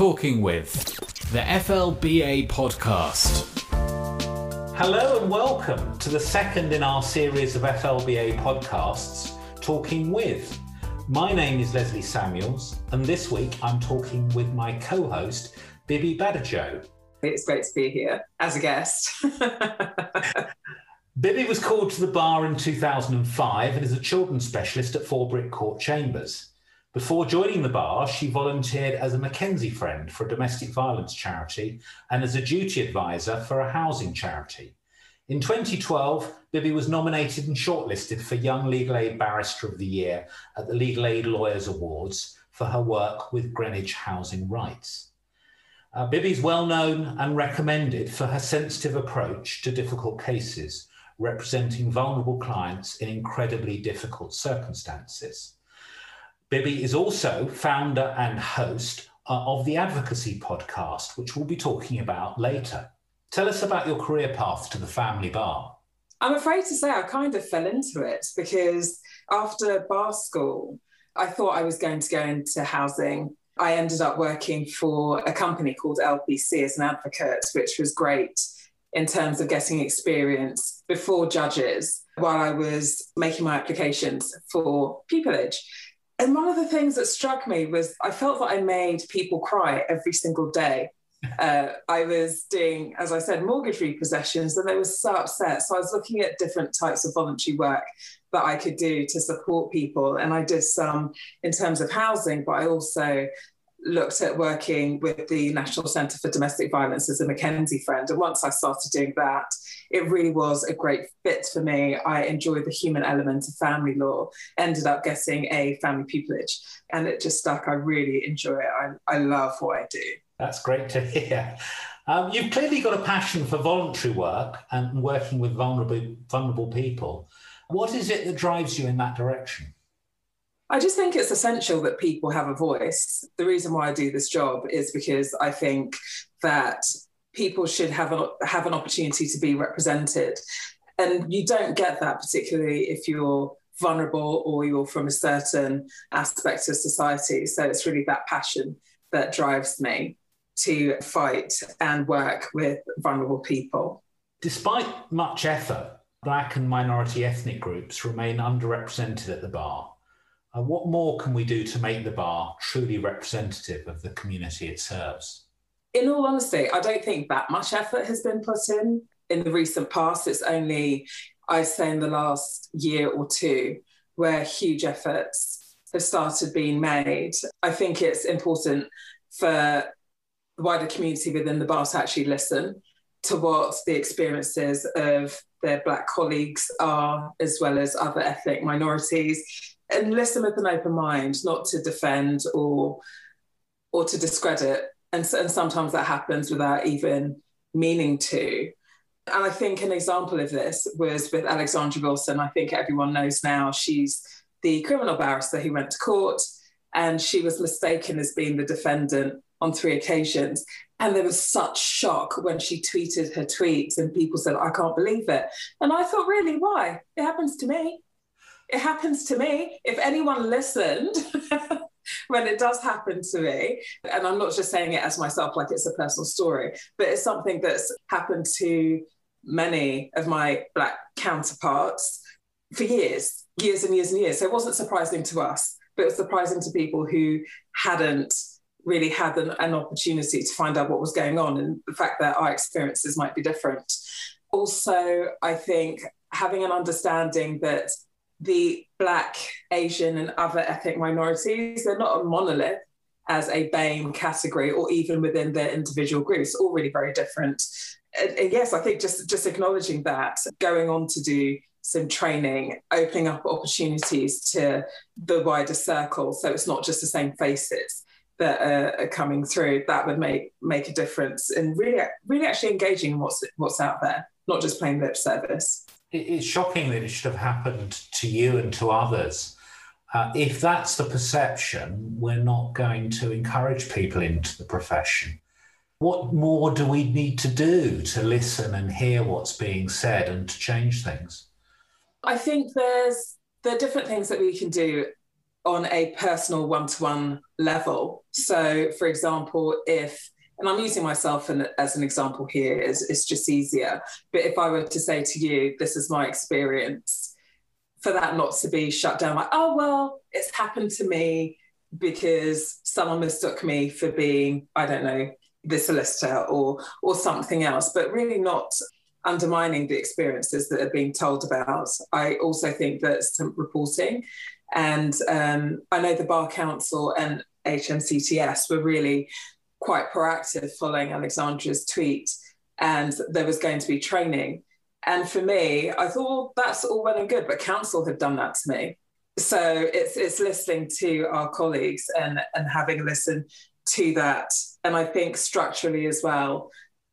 Talking with the FLBA podcast. Hello and welcome to the second in our series of FLBA podcasts, Talking With. My name is Leslie Samuels, and this week I'm talking with my co host, Bibi Badejo. It's great to be here as a guest. Bibi was called to the bar in 2005 and is a children's specialist at Four Brick Court Chambers. Before joining the bar, she volunteered as a McKenzie friend for a domestic violence charity and as a duty advisor for a housing charity. In 2012, Bibi was nominated and shortlisted for Young Legal Aid Barrister of the Year at the Legal Aid Lawyers Awards for her work with Greenwich Housing Rights. Uh, Bibi's well known and recommended for her sensitive approach to difficult cases, representing vulnerable clients in incredibly difficult circumstances. Bibi is also founder and host uh, of the Advocacy podcast, which we'll be talking about later. Tell us about your career path to the family bar. I'm afraid to say I kind of fell into it because after bar school, I thought I was going to go into housing. I ended up working for a company called LPC as an advocate, which was great in terms of getting experience before judges while I was making my applications for pupillage. And one of the things that struck me was I felt that I made people cry every single day. Uh, I was doing, as I said, mortgage repossessions, and they were so upset. So I was looking at different types of voluntary work that I could do to support people. And I did some in terms of housing, but I also looked at working with the National Centre for Domestic Violence as a McKenzie friend. And once I started doing that, it really was a great fit for me. I enjoyed the human element of family law, ended up getting a family pupillage, and it just stuck. I really enjoy it. I, I love what I do. That's great to hear. Um, you've clearly got a passion for voluntary work and working with vulnerable, vulnerable people. What is it that drives you in that direction? I just think it's essential that people have a voice. The reason why I do this job is because I think that people should have a, have an opportunity to be represented, and you don't get that particularly if you're vulnerable or you're from a certain aspect of society. So it's really that passion that drives me to fight and work with vulnerable people. Despite much effort, Black and minority ethnic groups remain underrepresented at the bar. Uh, what more can we do to make the bar truly representative of the community it serves? In all honesty, I don't think that much effort has been put in in the recent past. It's only, I'd say, in the last year or two where huge efforts have started being made. I think it's important for the wider community within the bar to actually listen to what the experiences of their Black colleagues are, as well as other ethnic minorities, and listen with an open mind, not to defend or or to discredit. And, and sometimes that happens without even meaning to. And I think an example of this was with Alexandra Wilson. I think everyone knows now she's the criminal barrister who went to court and she was mistaken as being the defendant on three occasions. And there was such shock when she tweeted her tweets, and people said, I can't believe it. And I thought, really, why? It happens to me it happens to me. If anyone listened, when it does happen to me, and I'm not just saying it as myself like it's a personal story, but it's something that's happened to many of my Black counterparts for years, years and years and years. So it wasn't surprising to us, but it was surprising to people who hadn't really had an, an opportunity to find out what was going on and the fact that our experiences might be different. Also, I think having an understanding that the Black, Asian, and other ethnic minorities, they're not a monolith as a BAME category or even within their individual groups, all really very different. And, and yes, I think just, just acknowledging that, going on to do some training, opening up opportunities to the wider circle. So it's not just the same faces that are, coming through. That would make make a difference and really, really actually engaging in what's what's out there, not just playing lip service it's shocking that it should have happened to you and to others. Uh, if that's the perception, we're not going to encourage people into the profession. What more do we need to do to listen and hear what's being said and to change things? I think there's there are different things that we can do on a personal one to one level. So, for example, if and I'm using myself as an example here, it's, it's just easier. But if I were to say to you, this is my experience, for that not to be shut down, like, oh, well, it's happened to me because someone mistook me for being, I don't know, the solicitor or or something else, but really not undermining the experiences that are being told about. I also think that some reporting, and um, I know the Bar Council and HMCTS were really quite proactive following Alexandra's tweet, and there was going to be training. And for me, I thought well, that's all well and good, but counsel had done that to me. So it's it's listening to our colleagues and and having listened to that, and I think structurally as well,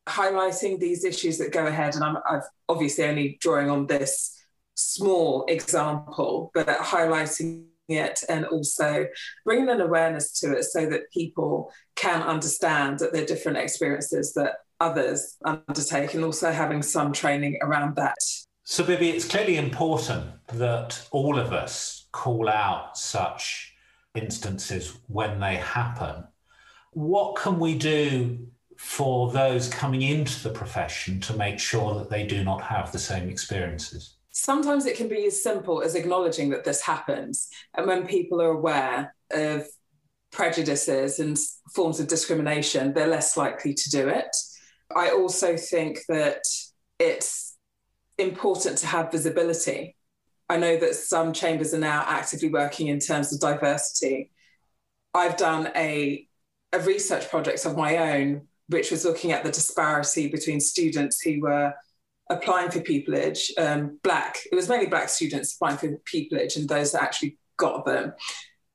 highlighting these issues that go ahead. And I'm I've obviously only drawing on this small example, but highlighting it and also bringing an awareness to it so that people can understand that there are different experiences that others undertake and also having some training around that. So, Bibi, it's clearly important that all of us call out such instances when they happen. What can we do for those coming into the profession to make sure that they do not have the same experiences? Sometimes it can be as simple as acknowledging that this happens. And when people are aware of prejudices and forms of discrimination, they're less likely to do it. I also think that it's important to have visibility. I know that some chambers are now actively working in terms of diversity. I've done a, a research project of my own, which was looking at the disparity between students who were applying for pupillage, um, black, it was mainly black students applying for pupillage and those that actually got them,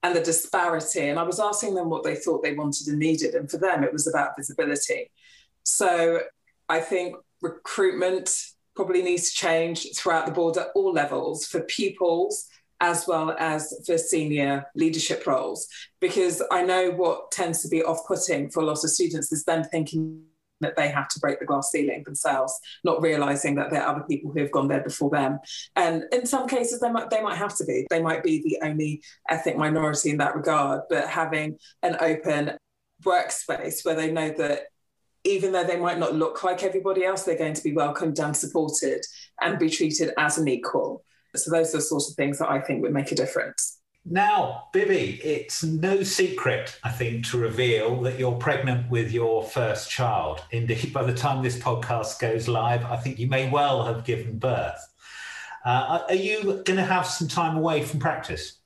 and the disparity. And I was asking them what they thought they wanted and needed. And for them, it was about visibility. So I think recruitment probably needs to change throughout the board at all levels for pupils as well as for senior leadership roles. Because I know what tends to be off putting for a lot of students is them thinking that they have to break the glass ceiling themselves, not realizing that there are other people who have gone there before them. And in some cases, they might they might have to be. They might be the only ethnic minority in that regard. But having an open workspace where they know that even though they might not look like everybody else, they're going to be welcomed and supported and be treated as an equal. So those are the sorts of things that I think would make a difference. Now, Bibi, it's no secret, I think, to reveal that you're pregnant with your first child. Indeed, by the time this podcast goes live, I think you may well have given birth. Uh, are you going to have some time away from practice?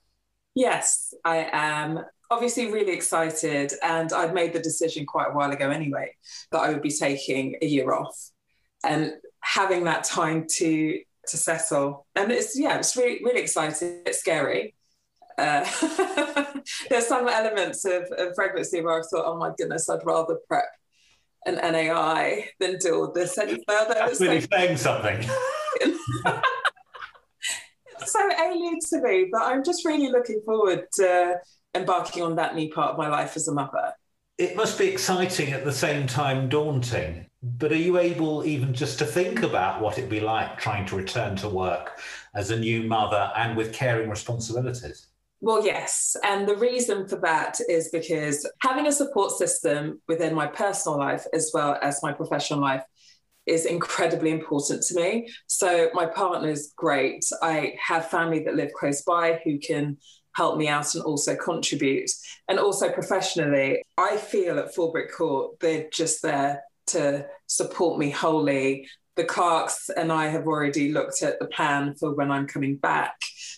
Yes, I am. Obviously, really excited. And I'd made the decision quite a while ago anyway that I would be taking a year off and having that time to to settle. And it's, yeah, it's really, really exciting. It's scary uh, there's some elements of, of, pregnancy where I thought, oh my goodness, I'd rather prep an NAI than do all this any further. That's really so, saying something. so alien to me, but I'm just really looking forward to embarking on that new part of my life as a mother. It must be exciting at the same time daunting. But are you able even just to think about what it'd be like trying to return to work as a new mother and with caring responsibilities? Well, yes. And the reason for that is because having a support system within my personal life as well as my professional life is incredibly important to me. So my partner is great. I have family that live close by who can help me out and also contribute. And also professionally, I feel at Brick Court, they're just there to support me wholly the clerks and I have already looked at the plan for when I'm coming back.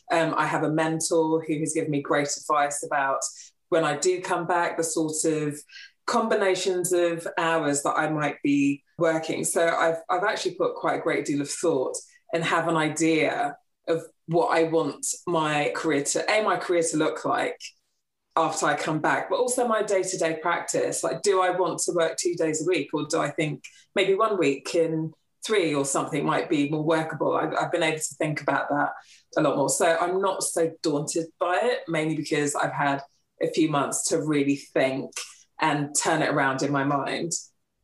Um, I have a mentor who has given me great advice about when I do come back, the sort of combinations of hours that I might be working. So I've, I've actually put quite a great deal of thought and have an idea of what I want my career to, A, my career to look like after I come back, but also my day to day practice. Like, do I want to work two days a week or do I think maybe one week in three or something might be more workable. I've, I've, been able to think about that a lot more. So I'm not so daunted by it, mainly because I've had a few months to really think and turn it around in my mind.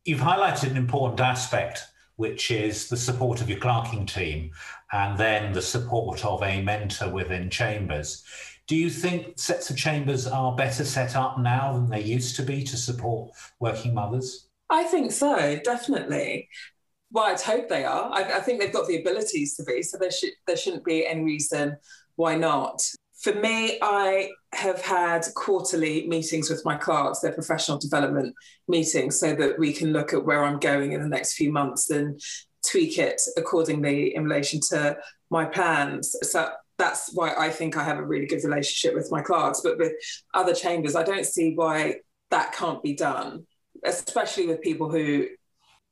You've highlighted an important aspect, which is the support of your clerking team and then the support of a mentor within Chambers. Do you think sets of chambers are better set up now than they used to be to support working mothers? I think so, definitely. Well, I'd hope they are. I, I think they've got the abilities to be, so there should there shouldn't be any reason why not. For me, I have had quarterly meetings with my clerks, their professional development meetings, so that we can look at where I'm going in the next few months and tweak it accordingly in relation to my plans. So that's why I think I have a really good relationship with my clerks. But with other chambers, I don't see why that can't be done, especially with people who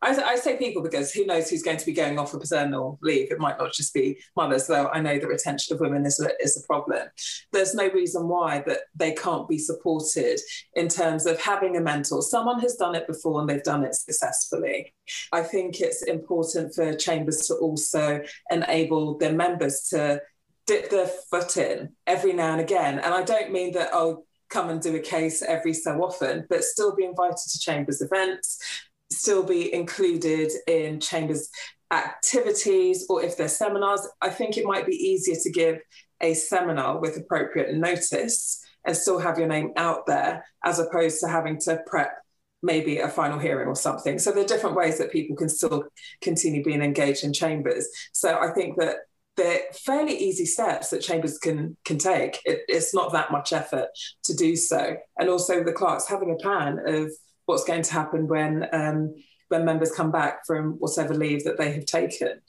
I, I, say people because who knows who's going to be going off for paternal leave. It might not just be mothers, though I know the retention of women is a, is a problem. There's no reason why that they can't be supported in terms of having a mentor. Someone has done it before and they've done it successfully. I think it's important for chambers to also enable their members to dip their foot in every now and again. And I don't mean that, oh, come and do a case every so often, but still be invited to chambers events, still be included in chambers activities or if there's seminars. I think it might be easier to give a seminar with appropriate notice and still have your name out there as opposed to having to prep maybe a final hearing or something. So there are different ways that people can still continue being engaged in chambers. So i think that they're fairly easy steps that chambers can can take. It, it's not that much effort to do so. And also the clerks having a plan of what's going to happen when um, when members come back from whatever leave that they have taken.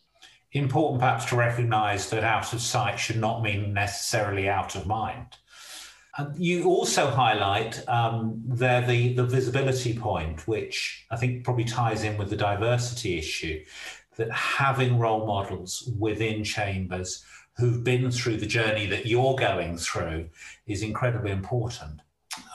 Important perhaps to recognise that out of sight should not mean necessarily out of mind. you also highlight um, there the, the visibility point, which I think probably ties in with the diversity issue, that having role models within chambers who've been through the journey that you're going through is incredibly important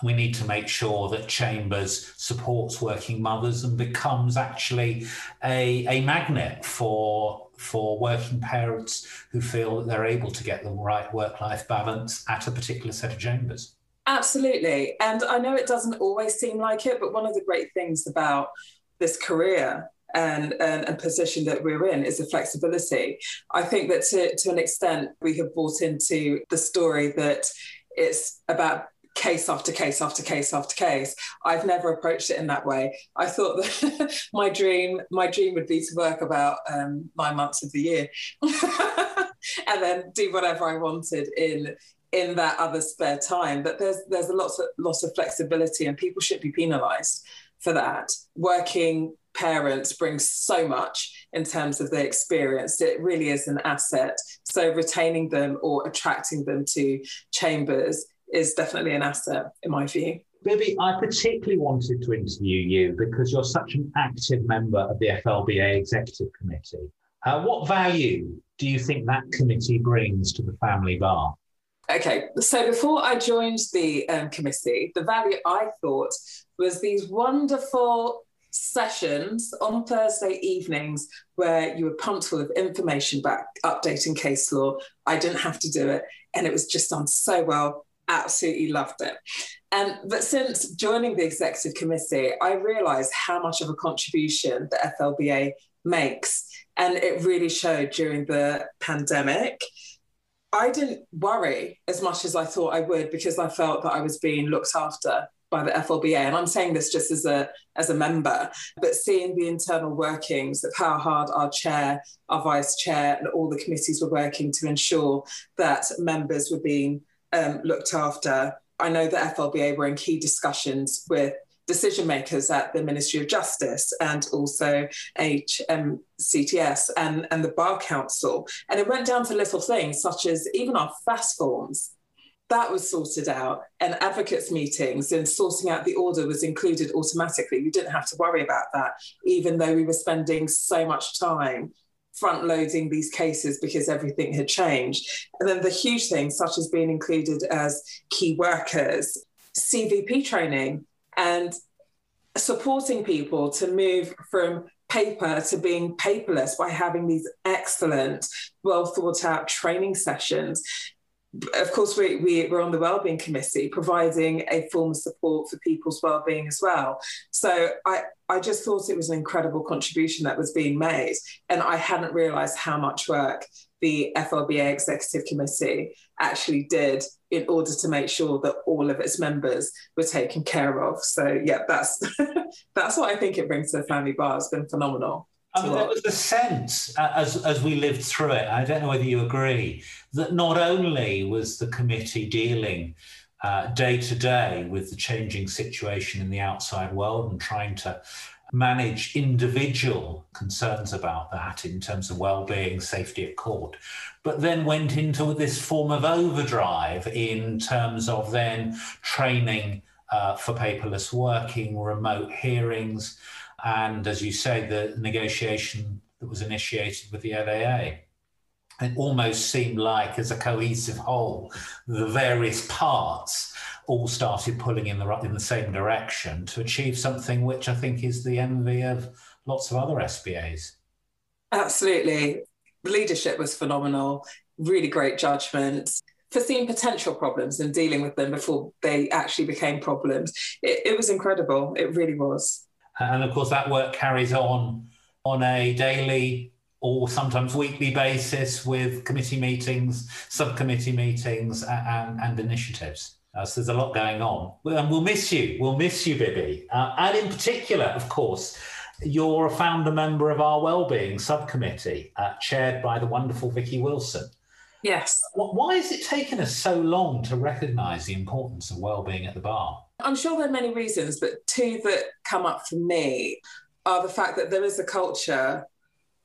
we need to make sure that Chambers supports working mothers and becomes actually a, a magnet for for working parents who feel that they're able to get the right work-life balance at a particular set of chambers. Absolutely. And I know it doesn't always seem like it, but one of the great things about this career and, and, and, position that we're in is the flexibility. I think that to, to an extent, we have bought into the story that it's about case after case after case after case. I've never approached it in that way. I thought that my dream, my dream would be to work about um, nine months of the year, and then do whatever I wanted in in that other spare time. But there's there's a lot of lots of flexibility, and people should be penalised for that. Working parents bring so much in terms of their experience. It really is an asset. So retaining them or attracting them to chambers is definitely an asset in my view. Bibi, I particularly wanted to interview you because you're such an active member of the FLBA Executive Committee. Uh, what value do you think that committee brings to the family bar? Okay, so before I joined the um, committee, the value I thought was these wonderful sessions on Thursday evenings where you were pumped full of information about updating case law. I didn't have to do it. And it was just done so well absolutely loved it. And but since joining the executive committee, I realised how much of a contribution the FLBA makes, and it really showed during the pandemic. I didn't worry as much as I thought I would because I felt that I was being looked after by the FLBA. And I'm saying this just as a as a member, but seeing the internal workings of how hard our chair, our vice chair, and all the committees were working to ensure that members were being um, looked after. I know that FLBA were in key discussions with decision makers at the Ministry of Justice and also HMCTS and, and the Bar Council. And it went down to little things such as even our FAST forms. That was sorted out, and advocates' meetings and sorting out the order was included automatically. We didn't have to worry about that, even though we were spending so much time front loading these cases because everything had changed. And then the huge things, such as being included as key workers, CVP training, and supporting people to move from paper to being paperless by having these excellent, well thought out training sessions of course, we, we, we're on the Wellbeing Committee providing a form of support for people's well-being as well. So I, I just thought it was an incredible contribution that was being made. And I hadn't realised how much work the FLBA Executive Committee actually did in order to make sure that all of its members were taken care of. So yeah, that's that's what I think it brings to the family bar. It's been phenomenal. I mean, there was a sense uh, as as we lived through it. I don't know whether you agree that not only was the committee dealing uh, day to day with the changing situation in the outside world and trying to manage individual concerns about that in terms of well-being, safety at court, but then went into this form of overdrive in terms of then training uh, for paperless working, remote hearings, and as you say, the negotiation that was initiated with the LAA. It almost seemed like, as a cohesive whole, the various parts all started pulling in the in the same direction to achieve something which I think is the envy of lots of other SBAs. Absolutely. Leadership was phenomenal, really great judgment, foreseeing potential problems and dealing with them before they actually became problems. It, it was incredible. It really was. And of course, that work carries on on a daily or sometimes weekly basis with committee meetings, subcommittee meetings, and, and initiatives. Uh, so there's a lot going on. And we'll miss you. We'll miss you, Bibi. Uh, and in particular, of course, you're a founder member of our Wellbeing Subcommittee, uh, chaired by the wonderful Vicky Wilson. Yes. Why has it taken us so long to recognise the importance of well-being at the bar? I'm sure there are many reasons, but two that come up for me are the fact that there is a culture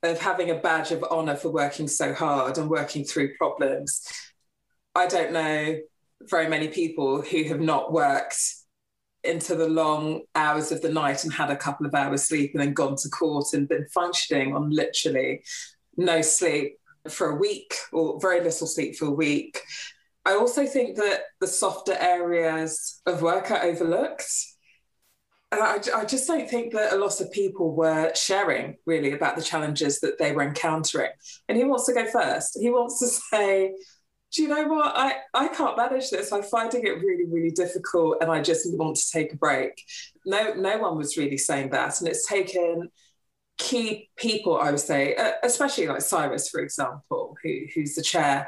of having a badge of honour for working so hard and working through problems. I don't know very many people who have not worked into the long hours of the night and had a couple of hours sleep and then gone to court and been functioning on literally no sleep for a week or very little sleep for a week. I also think that the softer areas of work are overlooked. And I, I, just don't think that a lot of people were sharing really about the challenges that they were encountering. And he wants to go first. He wants to say, do you know what? I, I can't manage this. I'm finding it really, really difficult and I just want to take a break. No, no one was really saying that. And it's taken key people, I would say, uh, especially like Cyrus, for example, who, who's the chair,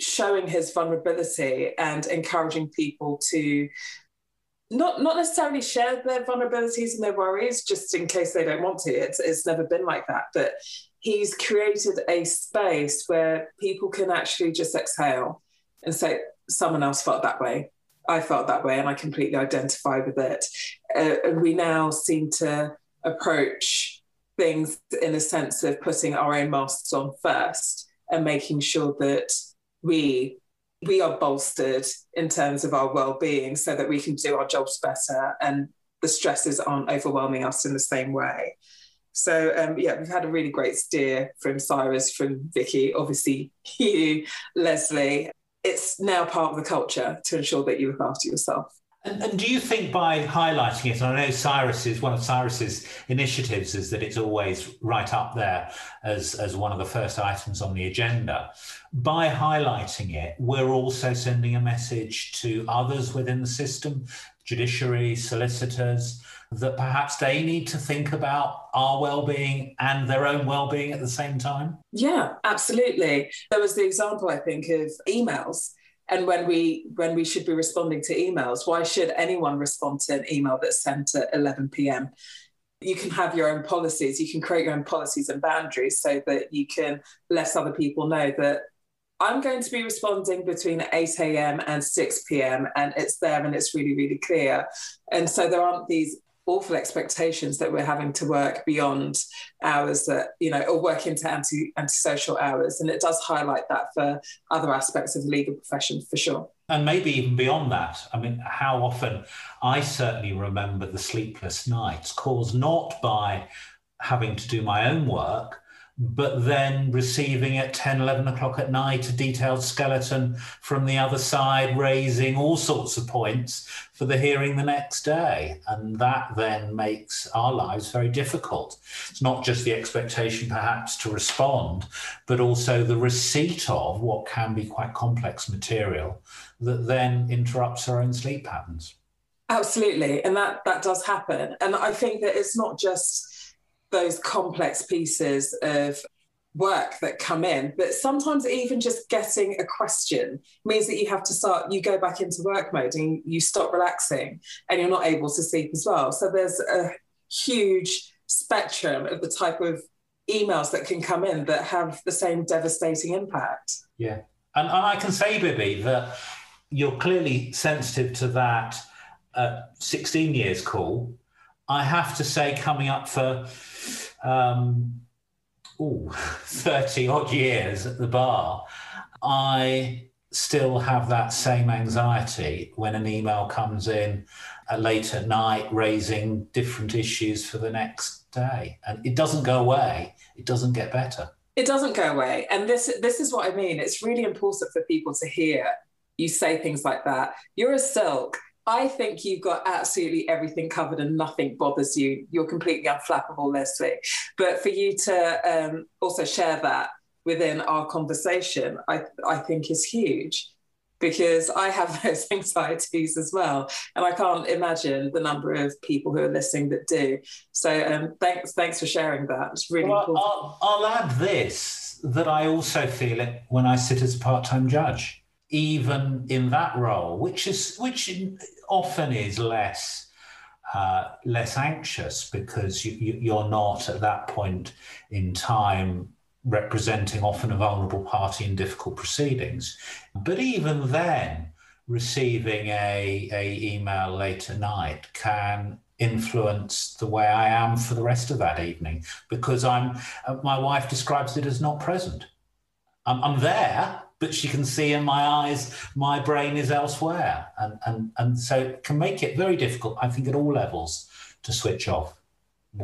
showing his vulnerability and encouraging people to not not necessarily share their vulnerabilities and their worries just in case they don't want to. It's, it's never been like that. But he's created a space where people can actually just exhale and say, someone else felt that way. I felt that way and I completely identify with it. Uh, and we now seem to approach things in a sense of putting our own masks on first and making sure that we we are bolstered in terms of our well-being so that we can do our jobs better and the stresses aren't overwhelming us in the same way. So um, yeah, we've had a really great steer from Cyrus, from Vicky, obviously you, Leslie. It's now part of the culture to ensure that you look after yourself. And, and, do you think by highlighting it, and I know Cyrus is one of Cyrus's initiatives is that it's always right up there as, as one of the first items on the agenda. By highlighting it, we're also sending a message to others within the system, judiciary, solicitors, that perhaps they need to think about our well-being and their own well-being at the same time? Yeah, absolutely. There was the example, I think, of emails. And when we when we should be responding to emails, why should anyone respond to an email that's sent at 11 p.m.? You can have your own policies. You can create your own policies and boundaries so that you can let other people know that I'm going to be responding between 8 a.m. and 6 p.m. and it's there and it's really, really clear. And so there aren't these awful expectations that we're having to work beyond hours that you know or work into anti antisocial hours. And it does highlight that for other aspects of the legal profession for sure. And maybe even beyond that i mean how often i certainly remember the sleepless nights caused not by having to do my own work but then receiving at 10, 11 o'clock at night a detailed skeleton from the other side, raising all sorts of points for the hearing the next day. And that then makes our lives very difficult. It's not just the expectation, perhaps, to respond, but also the receipt of what can be quite complex material that then interrupts our own sleep patterns. Absolutely. And that, that does happen. And I think that it's not just those complex pieces of work that come in, but sometimes even just getting a question means that you have to start, you go back into work mode and you stop relaxing and you're not able to sleep as well. So there's a huge spectrum of the type of emails that can come in that have the same devastating impact. Yeah. And, and I can say, Bibi, that you're clearly sensitive to that uh, 16 years call. I have to say, coming up for um, ooh, 30 odd years at the bar, I still have that same anxiety when an email comes in late at night raising different issues for the next day. And it doesn't go away, it doesn't get better. It doesn't go away. And this, this is what I mean. It's really important for people to hear you say things like that. You're a silk. I think you've got absolutely everything covered and nothing bothers you. You're completely unflappable, Leslie. But for you to um, also share that within our conversation, I, I think is huge because I have those anxieties as well. And I can't imagine the number of people who are listening that do. So um, thanks, thanks for sharing that. It's really well, important. I'll, I'll add this that I also feel it when I sit as a part time judge even in that role, which is which often is less uh, less anxious because you, you, you're not at that point in time representing often a vulnerable party in difficult proceedings. But even then, receiving a, a email late at night can influence the way I am for the rest of that evening because I'm uh, my wife describes it as not present. I'm, I'm there, but she can see in my eyes my brain is elsewhere. And, and, and so it can make it very difficult, I think, at all levels to switch off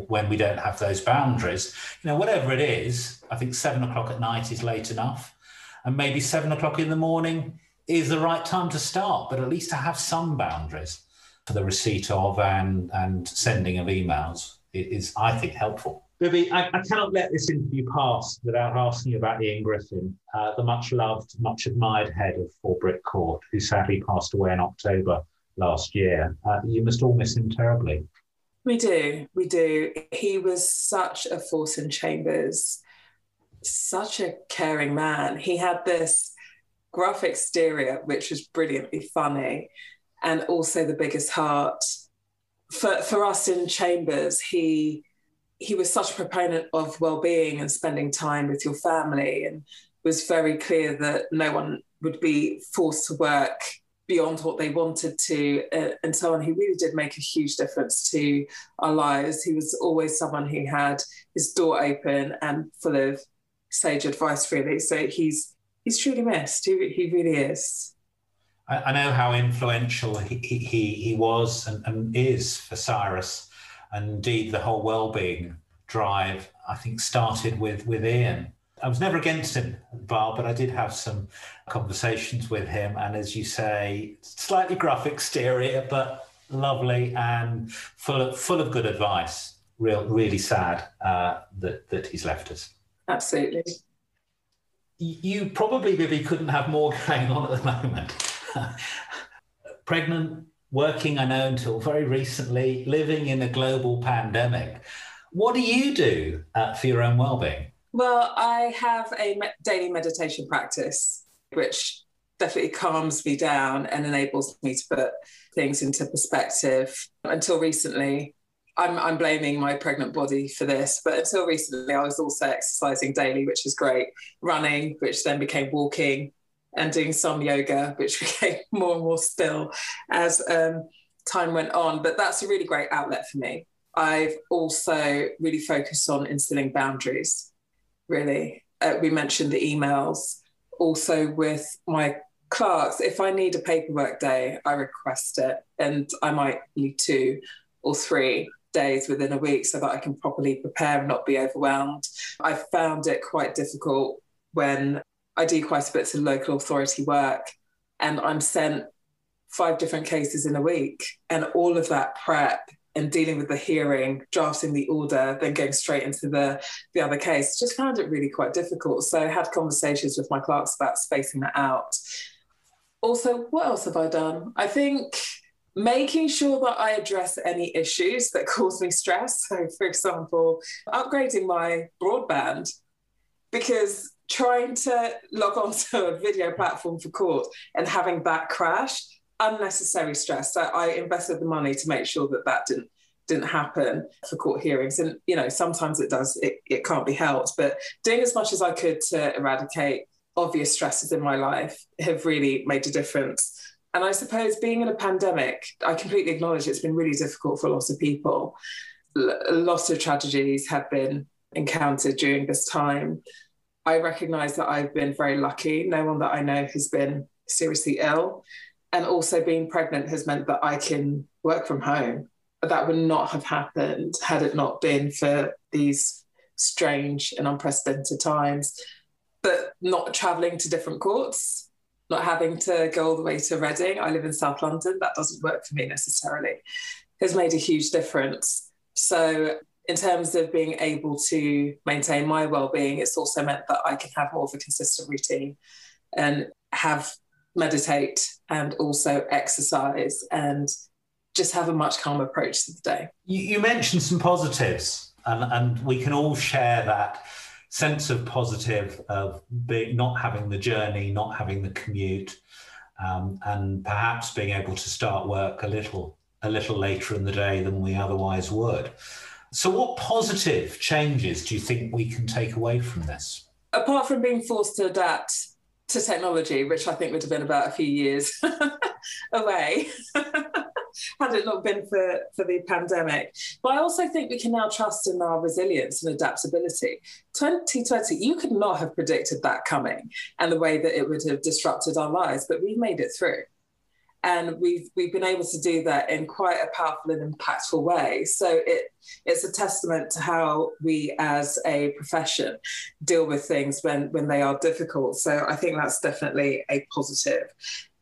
when we don't have those boundaries. You know, whatever it is, I think seven o'clock at night is late enough. And maybe seven o'clock in the morning is the right time to start, but at least to have some boundaries for the receipt of and, and sending of emails is, I think, helpful. I, I, cannot let this interview pass without asking about Ian Griffin, uh, the much loved, much admired head of Four Brick Court, who sadly passed away in October last year. Uh, you must all miss him terribly. We do, we do. He was such a force in chambers, such a caring man. He had this gruff exterior, which was brilliantly funny, and also the biggest heart. For, for us in chambers, he he was such a proponent of well-being and spending time with your family and was very clear that no one would be forced to work beyond what they wanted to uh, and so on. He really did make a huge difference to our lives. He was always someone who had his door open and full of sage advice really. So he's he's truly missed. He, he really is. I, I know how influential he, he, he was and, and is for cyrus and indeed the whole well-being drive I think started with with Ian. I was never against him at the bar, but I did have some conversations with him, and as you say, slightly gruff exterior, but lovely and full of full of good advice. Real, really sad uh, that that he's left us. Absolutely. You probably, Bibi, couldn't have more going on at the moment. Pregnant, working, I know, until very recently, living in a global pandemic. What do you do uh, for your own well-being? Well, I have a me- daily meditation practice, which definitely calms me down and enables me to put things into perspective. Until recently, I'm, I'm blaming my pregnant body for this, but until recently, I was also exercising daily, which is great. Running, which then became walking, and doing some yoga, which became more and more still as um, time went on. But that's a really great outlet for me. I've also really focused on instilling boundaries, really. Uh, we mentioned the emails. Also, with my clerks, if I need a paperwork day, I request it, and I might need two or three days within a week so that I can properly prepare and not be overwhelmed. I found it quite difficult when I do quite a bit of local authority work and I'm sent five different cases in a week. And all of that prep and dealing with the hearing, drafting the order, then going straight into the, the other case, just found it really quite difficult. So I had conversations with my clerks about spacing that out. Also, what else have I done? I think making sure that I address any issues that cause me stress. So, for example, upgrading my broadband because trying to log on to a video platform for court and having that crash, unnecessary stress. So I invested the money to make sure that that didn't didn't happen for court hearings. And you know, sometimes it does. It, it can't be helped. But doing as much as I could to eradicate obvious stresses in my life have really made a difference. And I suppose being in a pandemic, I completely acknowledge it's been really difficult for lots of people. A lot of tragedies have been encountered during this time. I recognize that I've been very lucky. No one that I know has been seriously ill. And also, being pregnant has meant that I can work from home. That would not have happened had it not been for these strange and unprecedented times. But not traveling to different courts, not having to go all the way to Reading. I live in South London. That doesn't work for me necessarily. Has made a huge difference. So in terms of being able to maintain my well-being, it's also meant that I can have more of a consistent routine and have meditate and also exercise and just have a much calmer approach to the day. You, you mentioned some positives, and, and we can all share that sense of positive of being, not having the journey, not having the commute, um, and perhaps being able to start work a little a little later in the day than we otherwise would. So, what positive changes do you think we can take away from this? Apart from being forced to adapt to technology, which I think would have been about a few years away, had it not been for, for the pandemic. But I also think we can now trust in our resilience and adaptability. 2020, you could not have predicted that coming and the way that it would have disrupted our lives, but we've made it through and we've we've been able to do that in quite a powerful and impactful way. So it it's a testament to how we as a profession deal with things when when they are difficult. So I think that's definitely a positive.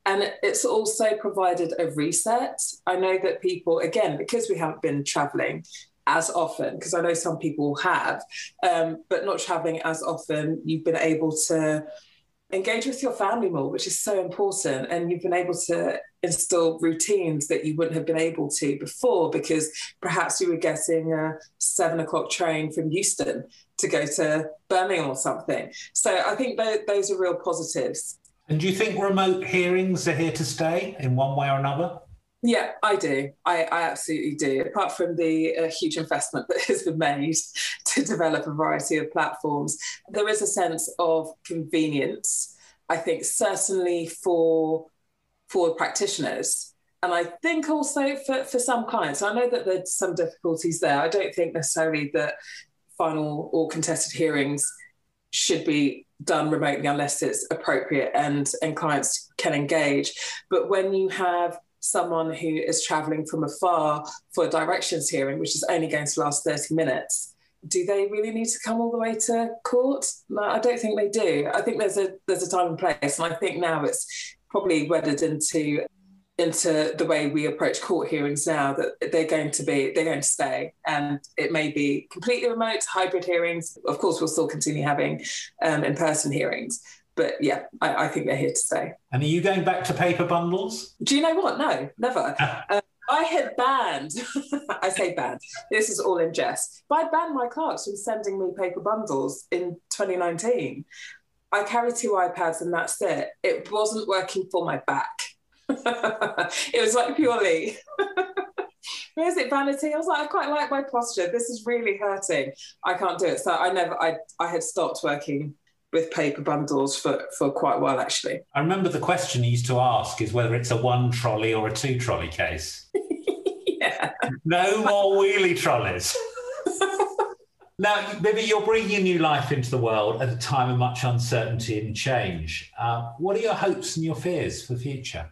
And it's also provided a reset. I know that people, again, because we haven't been traveling as often, because I know some people have, um, but not traveling as often, you've been able to engage with your family more, which is so important. And you've been able to instill routines that you wouldn't have been able to before because perhaps you were getting a seven o'clock train from Euston to go to Birmingham or something. So I think those are real positives. And do you think remote hearings are here to stay in one way or another? Yeah, I do. I, I absolutely do. Apart from the uh, huge investment that has been made to develop a variety of platforms, there is a sense of convenience. I think certainly for for practitioners, and I think also for, for some clients. I know that there's some difficulties there. I don't think necessarily that final or contested hearings should be done remotely unless it's appropriate and and clients can engage. But when you have someone who is traveling from afar for a directions hearing, which is only going to last 30 minutes, do they really need to come all the way to court? No, I don't think they do. I think there's a there's a time and place, and I think now it's probably wedded into into the way we approach court hearings now that they're going to be they're going to stay and it may be completely remote hybrid hearings of course we'll still continue having um, in-person hearings but yeah, I, I, think they're here to stay. And are you going back to paper bundles? Do you know what? No, never. uh, I had banned, I say banned, this is all in jest, but I banned my clerks from sending me paper bundles in 2019. I carry two iPads and that's it. It wasn't working for my back. it was like purely. Is it vanity? I was like, I quite like my posture. This is really hurting. I can't do it. So I never, I, I had stopped working with paper bundles for, for quite a while, actually. I remember the question you used to ask is whether it's a one trolley or a two trolley case. yeah. No more wheelie trolleys. now, maybe you're bringing a new life into the world at a time of much uncertainty and change. Uh, what are your hopes and your fears for the future?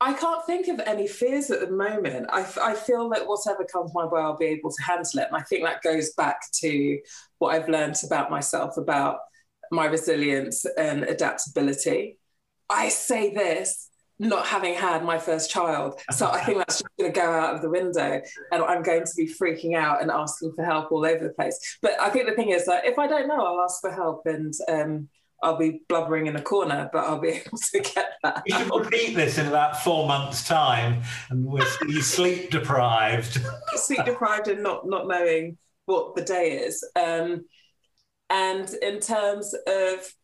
I can't think of any fears at the moment. I, I feel that whatever comes my way, I'll be able to handle it. And I think that goes back to what I've learned about myself about my resilience and adaptability. I say this not having had my first child. So I think that's just going to go out of the window and I'm going to be freaking out and asking for help all over the place. But I think the thing is that if I don't know, I'll ask for help and um, I'll be blubbering in a corner, but I'll be able to get that. You should repeat this in about four months' time and we'll see sleep deprived. sleep deprived and not, not knowing what the day is. Um, And in terms of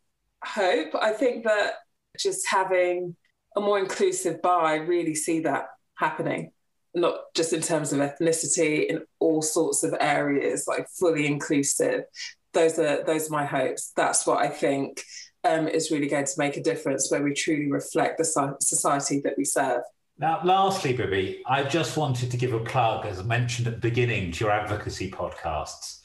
hope, I think that just having a more inclusive bar, I really see that happening, not just in terms of ethnicity, in all sorts of areas, like fully inclusive. Those are those are my hopes. That's what I think um, is really going to make a difference, where we truly reflect the society that we serve. Now, lastly, Bibi, I just wanted to give a plug, as I mentioned at the beginning, to your advocacy podcasts.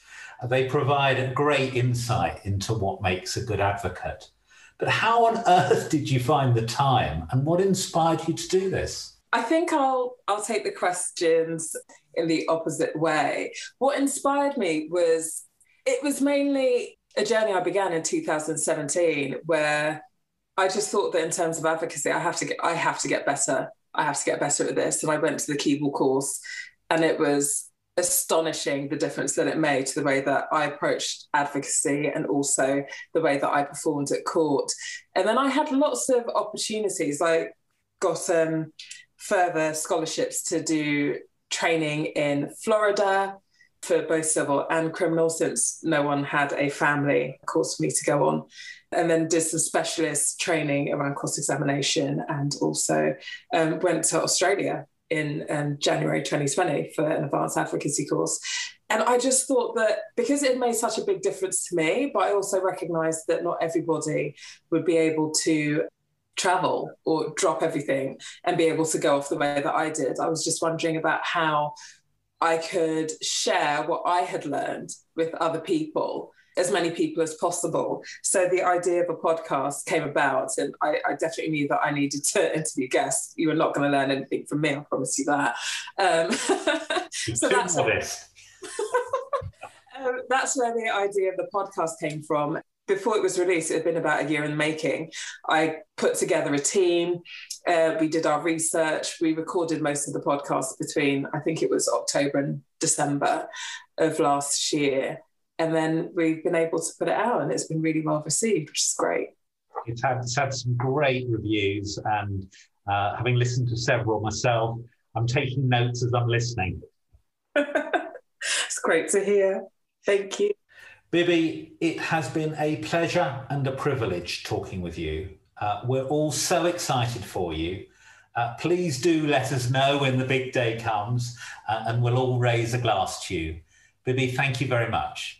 They provide a great insight into what makes a good advocate. But how on earth did you find the time and what inspired you to do this? I think I'll I'll take the questions in the opposite way. What inspired me was it was mainly a journey I began in 2017 where I just thought that in terms of advocacy, I have to get I have to get better. I have to get better at this. And I went to the Keble course and it was astonishing the difference that it made to the way that I approached advocacy and also the way that I performed at court. And then I had lots of opportunities. I got um, further scholarships to do training in Florida for both civil and criminal, since no one had a family course for me to go on. And then did some specialist training around cross examination and also um, went to Australia in um, January 2020 for an advanced advocacy course. And I just thought that because it made such a big difference to me, but I also recognized that not everybody would be able to travel or drop everything and be able to go off the way that I did. I was just wondering about how I could share what I had learned with other people as many people as possible. So the idea of a podcast came about, and I, I definitely knew that I needed to interview guests. You were not going to learn anything from me, I promise you that. Um, so that's where, um, that's where the idea of the podcast came from. Before it was released, it had been about a year in the making. I put together a team. Uh, we did our research. We recorded most of the podcast between, I think it was October and December of last year and then we've been able to put it out and it's been really well received which is great. It's had, it's had some great reviews and uh, having listened to several myself i'm taking notes as i'm listening. It's great to hear. Thank you. Bibi it has been a pleasure and a privilege talking with you. Uh, we're all so excited for you. Uh, please do let us know when the big day comes uh, and we'll all raise a glass to you. Bibi thank you very much